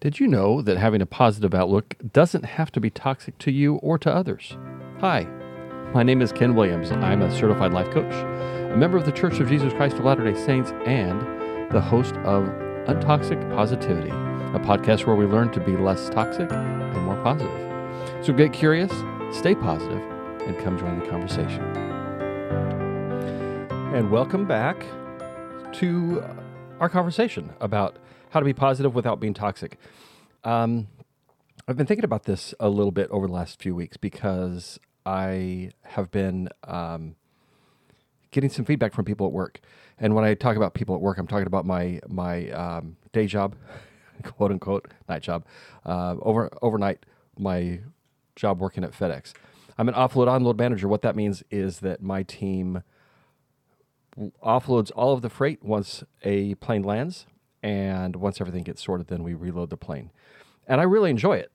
Did you know that having a positive outlook doesn't have to be toxic to you or to others? Hi, my name is Ken Williams. I'm a certified life coach, a member of the Church of Jesus Christ of Latter day Saints, and the host of Untoxic Positivity, a podcast where we learn to be less toxic and more positive. So get curious, stay positive, and come join the conversation. And welcome back to our conversation about how to be positive without being toxic. Um, I've been thinking about this a little bit over the last few weeks because I have been um, getting some feedback from people at work. And when I talk about people at work, I'm talking about my my um, day job, quote unquote, night job, uh, over overnight my job working at FedEx. I'm an offload onload manager. What that means is that my team offloads all of the freight once a plane lands and once everything gets sorted, then we reload the plane. And I really enjoy it.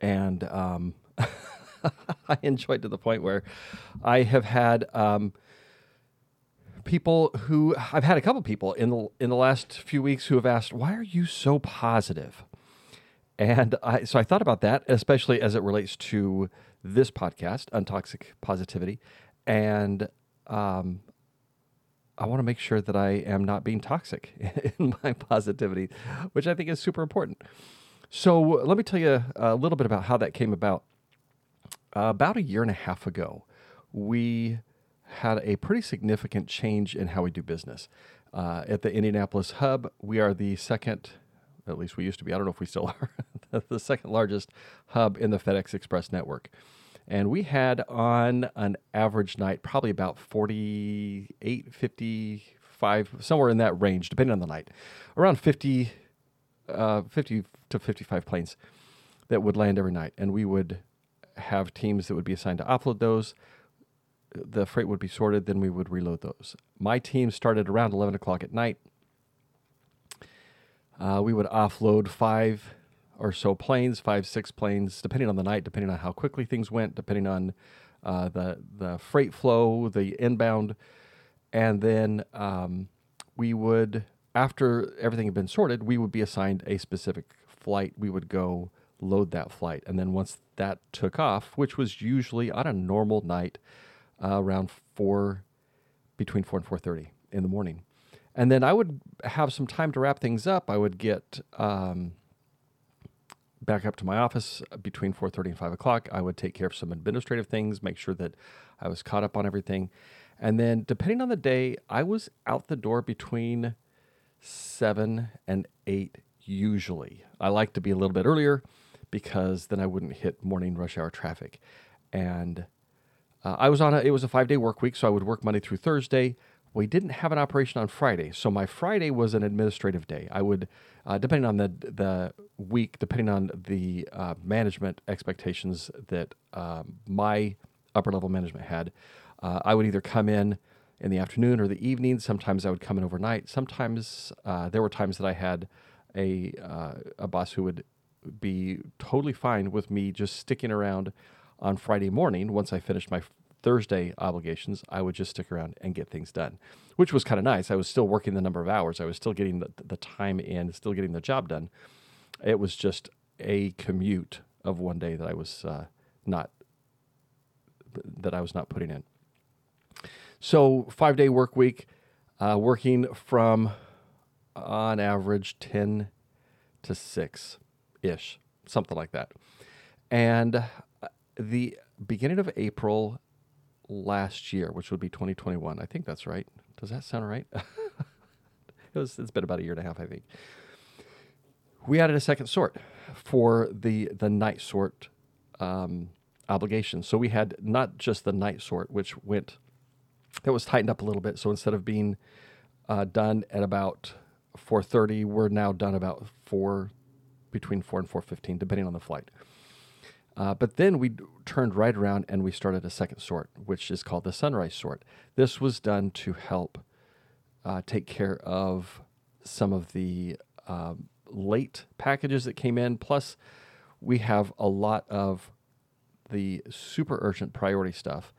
And um, I enjoy it to the point where I have had um, people who I've had a couple people in the in the last few weeks who have asked, "Why are you so positive?" And I, so I thought about that, especially as it relates to this podcast, Untoxic Positivity, and um, I want to make sure that I am not being toxic in my positivity, which I think is super important. So, let me tell you a little bit about how that came about. Uh, about a year and a half ago, we had a pretty significant change in how we do business. Uh, at the Indianapolis hub, we are the second, at least we used to be, I don't know if we still are, the second largest hub in the FedEx Express network. And we had on an average night probably about 48, 55, somewhere in that range, depending on the night, around 50, uh, 50 to 55 planes that would land every night. And we would have teams that would be assigned to offload those. The freight would be sorted, then we would reload those. My team started around 11 o'clock at night. Uh, we would offload five or so planes, five, six planes, depending on the night, depending on how quickly things went, depending on uh, the the freight flow, the inbound, and then um, we would, after everything had been sorted, we would be assigned a specific flight. We would go load that flight, and then once that took off, which was usually on a normal night, uh, around four, between four and four thirty in the morning, and then I would have some time to wrap things up. I would get. Um, back up to my office between 4.30 and 5 o'clock i would take care of some administrative things make sure that i was caught up on everything. And then depending on the day i was out the door between 7 and 8 usually. I like to be a little bit earlier because then i wouldn't hit morning rush hour traffic. And uh, i was on a it was a five day work week so i would work monday through thursday we didn't have an operation on Friday, so my Friday was an administrative day. I would, uh, depending on the the week, depending on the uh, management expectations that um, my upper level management had, uh, I would either come in in the afternoon or the evening. Sometimes I would come in overnight. Sometimes uh, there were times that I had a uh, a boss who would be totally fine with me just sticking around on Friday morning once I finished my Thursday obligations, I would just stick around and get things done, which was kind of nice. I was still working the number of hours, I was still getting the, the time in, still getting the job done. It was just a commute of one day that I was uh, not that I was not putting in. So five day work week, uh, working from on average ten to six ish, something like that. And uh, the beginning of April, last year, which would be 2021. I think that's right. Does that sound right? it was, it's been about a year and a half, I think. We added a second sort for the the night sort um, obligation. So we had not just the night sort, which went that was tightened up a little bit. So instead of being uh, done at about 4:30, we're now done about four between four and 4:15, depending on the flight. Uh, but then we turned right around and we started a second sort, which is called the sunrise sort. This was done to help uh, take care of some of the uh, late packages that came in. Plus, we have a lot of the super urgent priority stuff,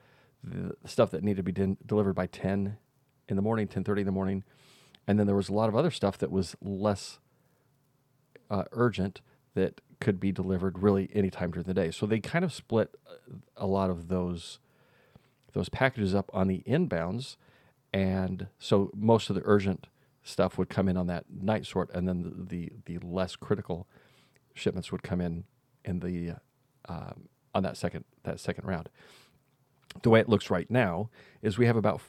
the stuff that needed to be delivered by 10 in the morning, 10:30 in the morning, and then there was a lot of other stuff that was less uh, urgent that could be delivered really anytime during the day. So they kind of split uh, a lot of those those packages up on the inbounds, and so most of the urgent stuff would come in on that night sort, and then the the, the less critical shipments would come in in the um, on that second that second round. The way it looks right now is we have about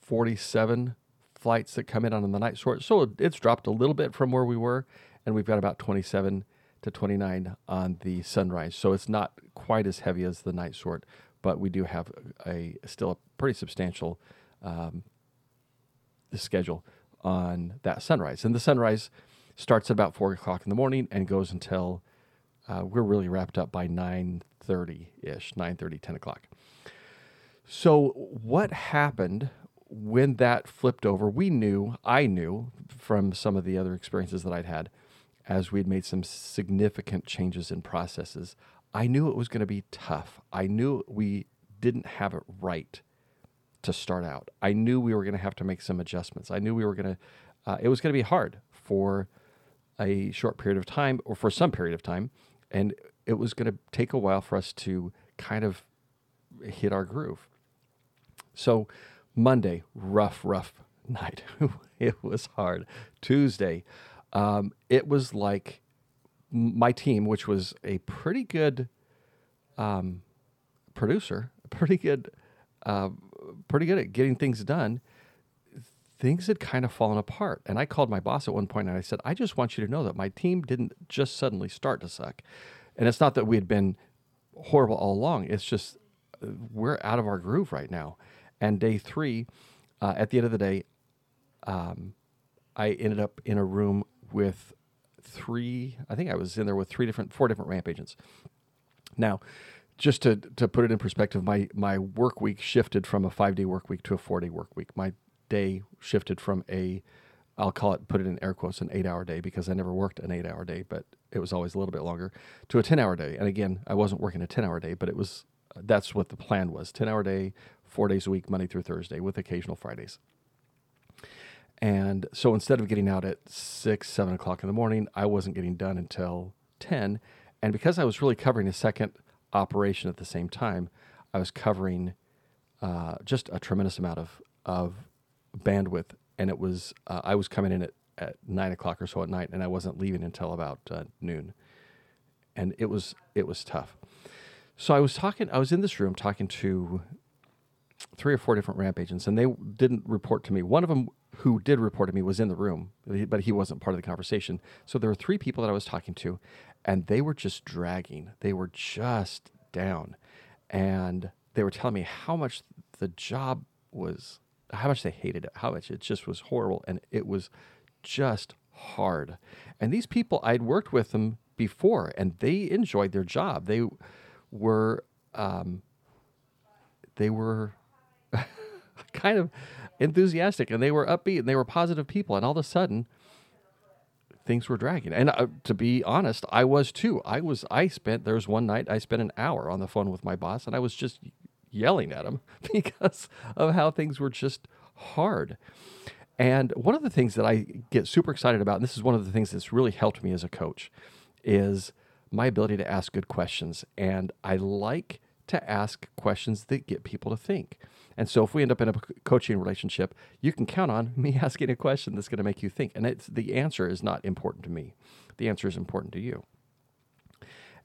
47 flights that come in on the night sort, so it's dropped a little bit from where we were, and we've got about 27 to 29 on the sunrise. So it's not quite as heavy as the night sort, but we do have a still a pretty substantial um, schedule on that sunrise. And the sunrise starts at about four o'clock in the morning and goes until uh, we're really wrapped up by 9.30 ish 9.30 10 o'clock so what happened when that flipped over we knew i knew from some of the other experiences that i'd had as we had made some significant changes in processes i knew it was going to be tough i knew we didn't have it right to start out i knew we were going to have to make some adjustments i knew we were going to uh, it was going to be hard for a short period of time or for some period of time and it was going to take a while for us to kind of hit our groove. So, Monday, rough, rough night. it was hard. Tuesday, um, it was like my team, which was a pretty good um, producer, pretty good, uh, pretty good at getting things done. Things had kind of fallen apart. And I called my boss at one point and I said, I just want you to know that my team didn't just suddenly start to suck. And it's not that we had been horrible all along. It's just uh, we're out of our groove right now. And day three, uh, at the end of the day, um, I ended up in a room with three. I think I was in there with three different, four different ramp agents. Now, just to to put it in perspective, my my work week shifted from a five day work week to a four day work week. My day shifted from a I'll call it, put it in air quotes, an eight hour day because I never worked an eight hour day, but it was always a little bit longer to a 10 hour day. And again, I wasn't working a 10 hour day, but it was, that's what the plan was 10 hour day, four days a week, Monday through Thursday with occasional Fridays. And so instead of getting out at six, seven o'clock in the morning, I wasn't getting done until 10. And because I was really covering a second operation at the same time, I was covering uh, just a tremendous amount of, of bandwidth and it was uh, I was coming in at, at nine o'clock or so at night, and I wasn't leaving until about uh, noon, and it was it was tough. So I was talking. I was in this room talking to three or four different ramp agents, and they didn't report to me. One of them who did report to me was in the room, but he wasn't part of the conversation. So there were three people that I was talking to, and they were just dragging. They were just down, and they were telling me how much the job was how much they hated it, how much it just was horrible, and it was just hard. And these people, I'd worked with them before, and they enjoyed their job. They were, um, they were kind of enthusiastic, and they were upbeat, and they were positive people. And all of a sudden, things were dragging. And uh, to be honest, I was too. I was. I spent. There was one night I spent an hour on the phone with my boss, and I was just yelling at him because of how things were just hard. And one of the things that I get super excited about, and this is one of the things that's really helped me as a coach, is my ability to ask good questions. And I like to ask questions that get people to think. And so if we end up in a coaching relationship, you can count on me asking a question that's going to make you think. And it's, the answer is not important to me, the answer is important to you.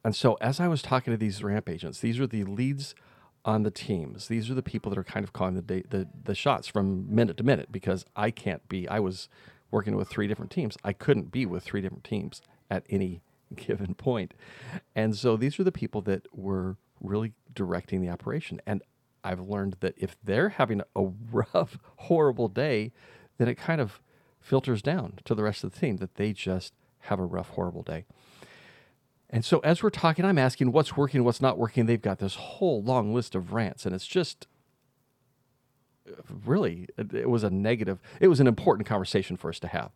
And so as I was talking to these ramp agents, these are the leads on the teams. These are the people that are kind of calling the, day, the the shots from minute to minute because I can't be. I was working with three different teams. I couldn't be with three different teams at any given point. and so these are the people that were really directing the operation. And I've learned that if they're having a rough, horrible day, then it kind of filters down to the rest of the team that they just have a rough, horrible day. And so as we're talking, I'm asking what's working, what's not working. They've got this whole long list of rants, and it's just really it was a negative. It was an important conversation for us to have.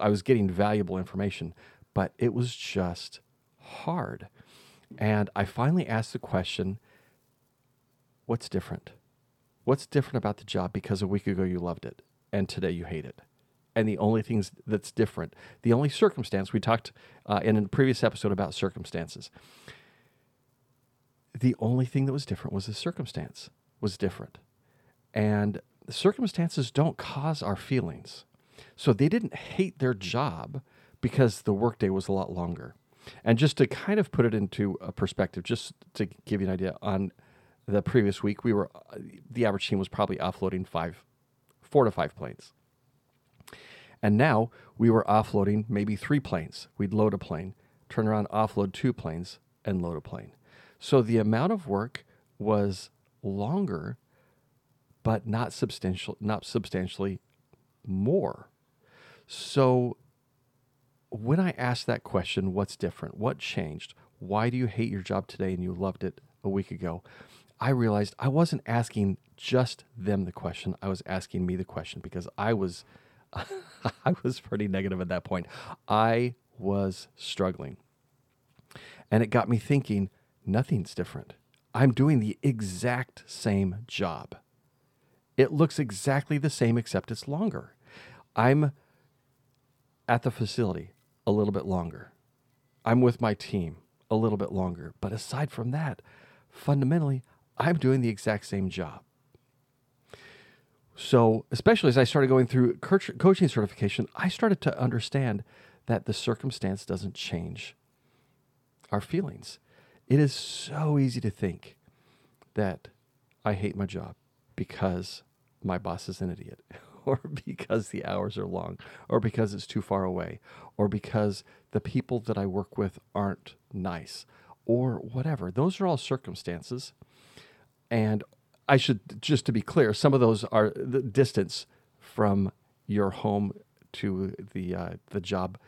I was getting valuable information, but it was just hard. And I finally asked the question, what's different? What's different about the job because a week ago you loved it and today you hate it? And the only things that's different, the only circumstance we talked uh, in a previous episode about circumstances. The only thing that was different was the circumstance was different. And circumstances don't cause our feelings. So they didn't hate their job because the workday was a lot longer. And just to kind of put it into a perspective, just to give you an idea, on the previous week, we were the average team was probably offloading five, four to five planes. And now we were offloading maybe three planes. We'd load a plane, turn around, offload two planes, and load a plane. So the amount of work was longer, but not substantial, not substantially more. So when I asked that question, what's different? What changed? Why do you hate your job today and you loved it a week ago? I realized I wasn't asking just them the question. I was asking me the question because I was I was pretty negative at that point. I was struggling. And it got me thinking, nothing's different. I'm doing the exact same job. It looks exactly the same except it's longer. I'm at the facility a little bit longer. I'm with my team a little bit longer. But aside from that, fundamentally, I'm doing the exact same job. So, especially as I started going through coaching certification, I started to understand that the circumstance doesn't change our feelings. It is so easy to think that I hate my job because my boss is an idiot, or because the hours are long, or because it's too far away, or because the people that I work with aren't nice, or whatever. Those are all circumstances. And I should just to be clear, some of those are the distance from your home to the uh, the job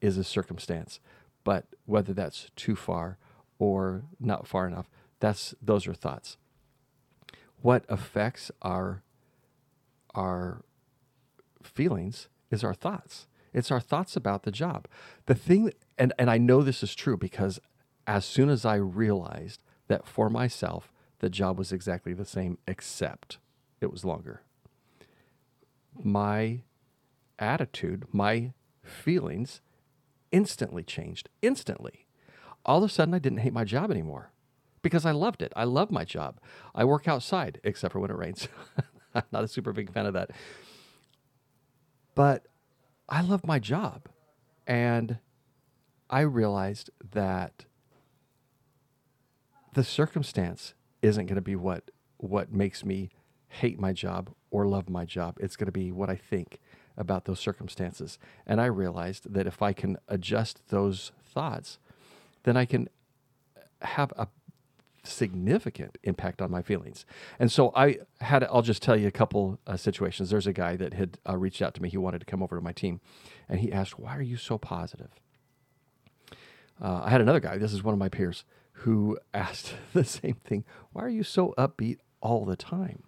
is a circumstance, but whether that's too far or not far enough, that's those are thoughts. What affects our our feelings is our thoughts. It's our thoughts about the job. The thing, and, and I know this is true because as soon as I realized that for myself, the job was exactly the same, except it was longer. My attitude, my feelings instantly changed. Instantly. All of a sudden, I didn't hate my job anymore because I loved it. I love my job. I work outside, except for when it rains. I'm not a super big fan of that. But I love my job. And I realized that the circumstance isn't going to be what what makes me hate my job or love my job. It's going to be what I think about those circumstances. And I realized that if I can adjust those thoughts, then I can have a significant impact on my feelings. And so I had, I'll just tell you a couple uh, situations. There's a guy that had uh, reached out to me. He wanted to come over to my team and he asked, Why are you so positive? Uh, I had another guy, this is one of my peers, who asked the same thing Why are you so upbeat all the time?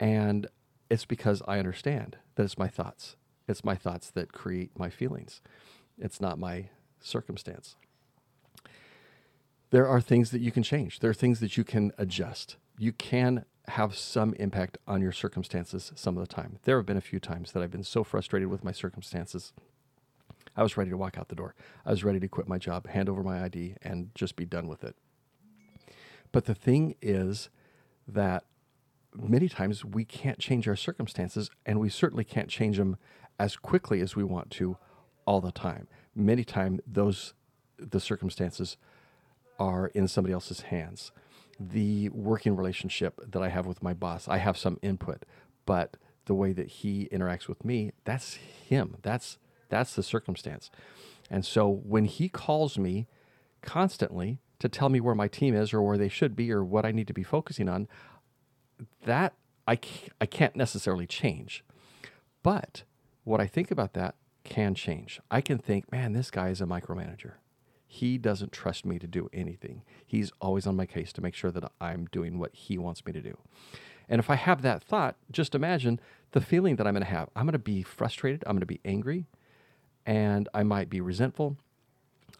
And it's because I understand that it's my thoughts. It's my thoughts that create my feelings. It's not my circumstance. There are things that you can change. There are things that you can adjust. You can have some impact on your circumstances some of the time. There have been a few times that I've been so frustrated with my circumstances I was ready to walk out the door. I was ready to quit my job, hand over my ID, and just be done with it. But the thing is that many times we can't change our circumstances, and we certainly can't change them as quickly as we want to all the time. Many times, those the circumstances are in somebody else's hands. The working relationship that I have with my boss, I have some input, but the way that he interacts with me, that's him. That's that's the circumstance. And so when he calls me constantly to tell me where my team is or where they should be or what I need to be focusing on, that I I can't necessarily change. But what I think about that can change. I can think, man, this guy is a micromanager. He doesn't trust me to do anything. He's always on my case to make sure that I'm doing what he wants me to do. And if I have that thought, just imagine the feeling that I'm going to have. I'm going to be frustrated. I'm going to be angry and I might be resentful.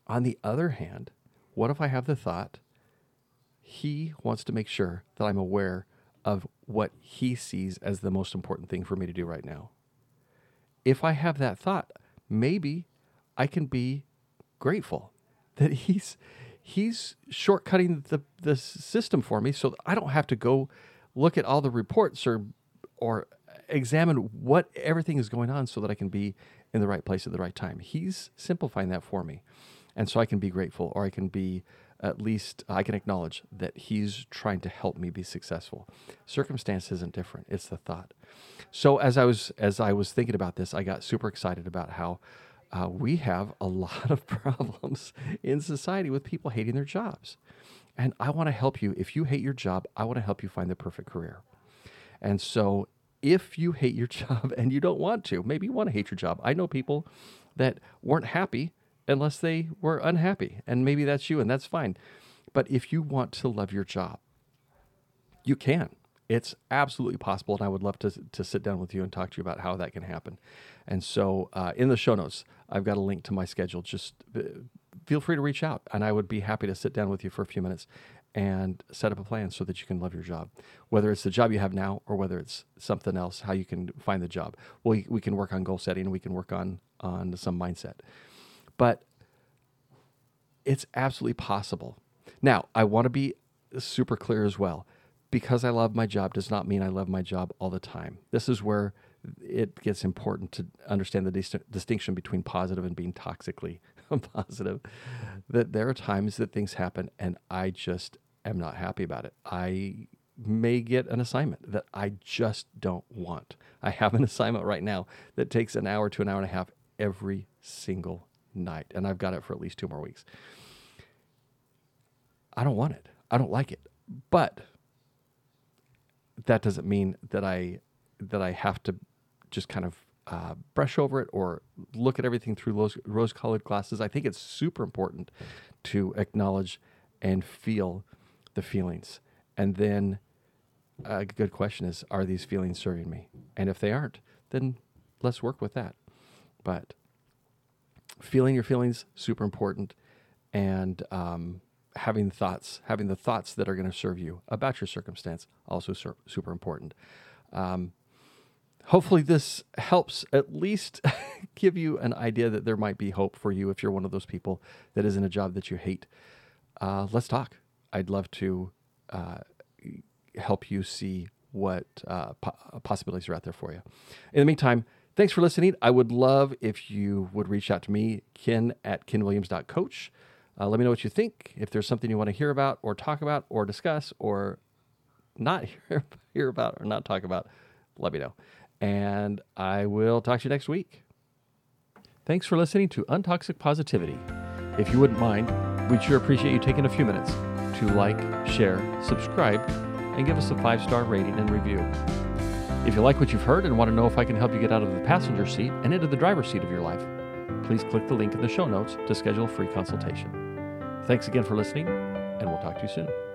On the other hand, what if I have the thought, he wants to make sure that I'm aware of what he sees as the most important thing for me to do right now? if I have that thought, maybe I can be grateful that he's he's shortcutting the the system for me so I don't have to go look at all the reports or or examine what everything is going on so that I can be in the right place at the right time. He's simplifying that for me. And so I can be grateful or I can be at least I can acknowledge that he's trying to help me be successful. Circumstance isn't different. It's the thought. So as I was as I was thinking about this, I got super excited about how uh, we have a lot of problems in society with people hating their jobs. And I want to help you. If you hate your job, I want to help you find the perfect career. And so if you hate your job and you don't want to, maybe you want to hate your job. I know people that weren't happy unless they were unhappy. And maybe that's you, and that's fine. But if you want to love your job, you can. It's absolutely possible, and I would love to, to sit down with you and talk to you about how that can happen. And so, uh, in the show notes, I've got a link to my schedule. Just uh, feel free to reach out, and I would be happy to sit down with you for a few minutes and set up a plan so that you can love your job, whether it's the job you have now or whether it's something else. How you can find the job. We we can work on goal setting. We can work on on some mindset. But it's absolutely possible. Now, I want to be super clear as well. Because I love my job does not mean I love my job all the time. This is where it gets important to understand the dis- distinction between positive and being toxically positive. That there are times that things happen and I just am not happy about it. I may get an assignment that I just don't want. I have an assignment right now that takes an hour to an hour and a half every single night, and I've got it for at least two more weeks. I don't want it. I don't like it. But that doesn't mean that I that I have to just kind of uh, brush over it or look at everything through rose colored glasses. I think it's super important to acknowledge and feel the feelings. And then a good question is are these feelings serving me? And if they aren't, then let's work with that. But feeling your feelings super important and um, having thoughts having the thoughts that are going to serve you about your circumstance also super important um, hopefully this helps at least give you an idea that there might be hope for you if you're one of those people that is in a job that you hate uh, let's talk i'd love to uh, help you see what uh, po- possibilities are out there for you in the meantime Thanks for listening. I would love if you would reach out to me, ken at kenwilliams.coach. Uh, let me know what you think. If there's something you want to hear about or talk about or discuss or not hear, hear about or not talk about, let me know. And I will talk to you next week. Thanks for listening to Untoxic Positivity. If you wouldn't mind, we'd sure appreciate you taking a few minutes to like, share, subscribe, and give us a five star rating and review. If you like what you've heard and want to know if I can help you get out of the passenger seat and into the driver's seat of your life, please click the link in the show notes to schedule a free consultation. Thanks again for listening, and we'll talk to you soon.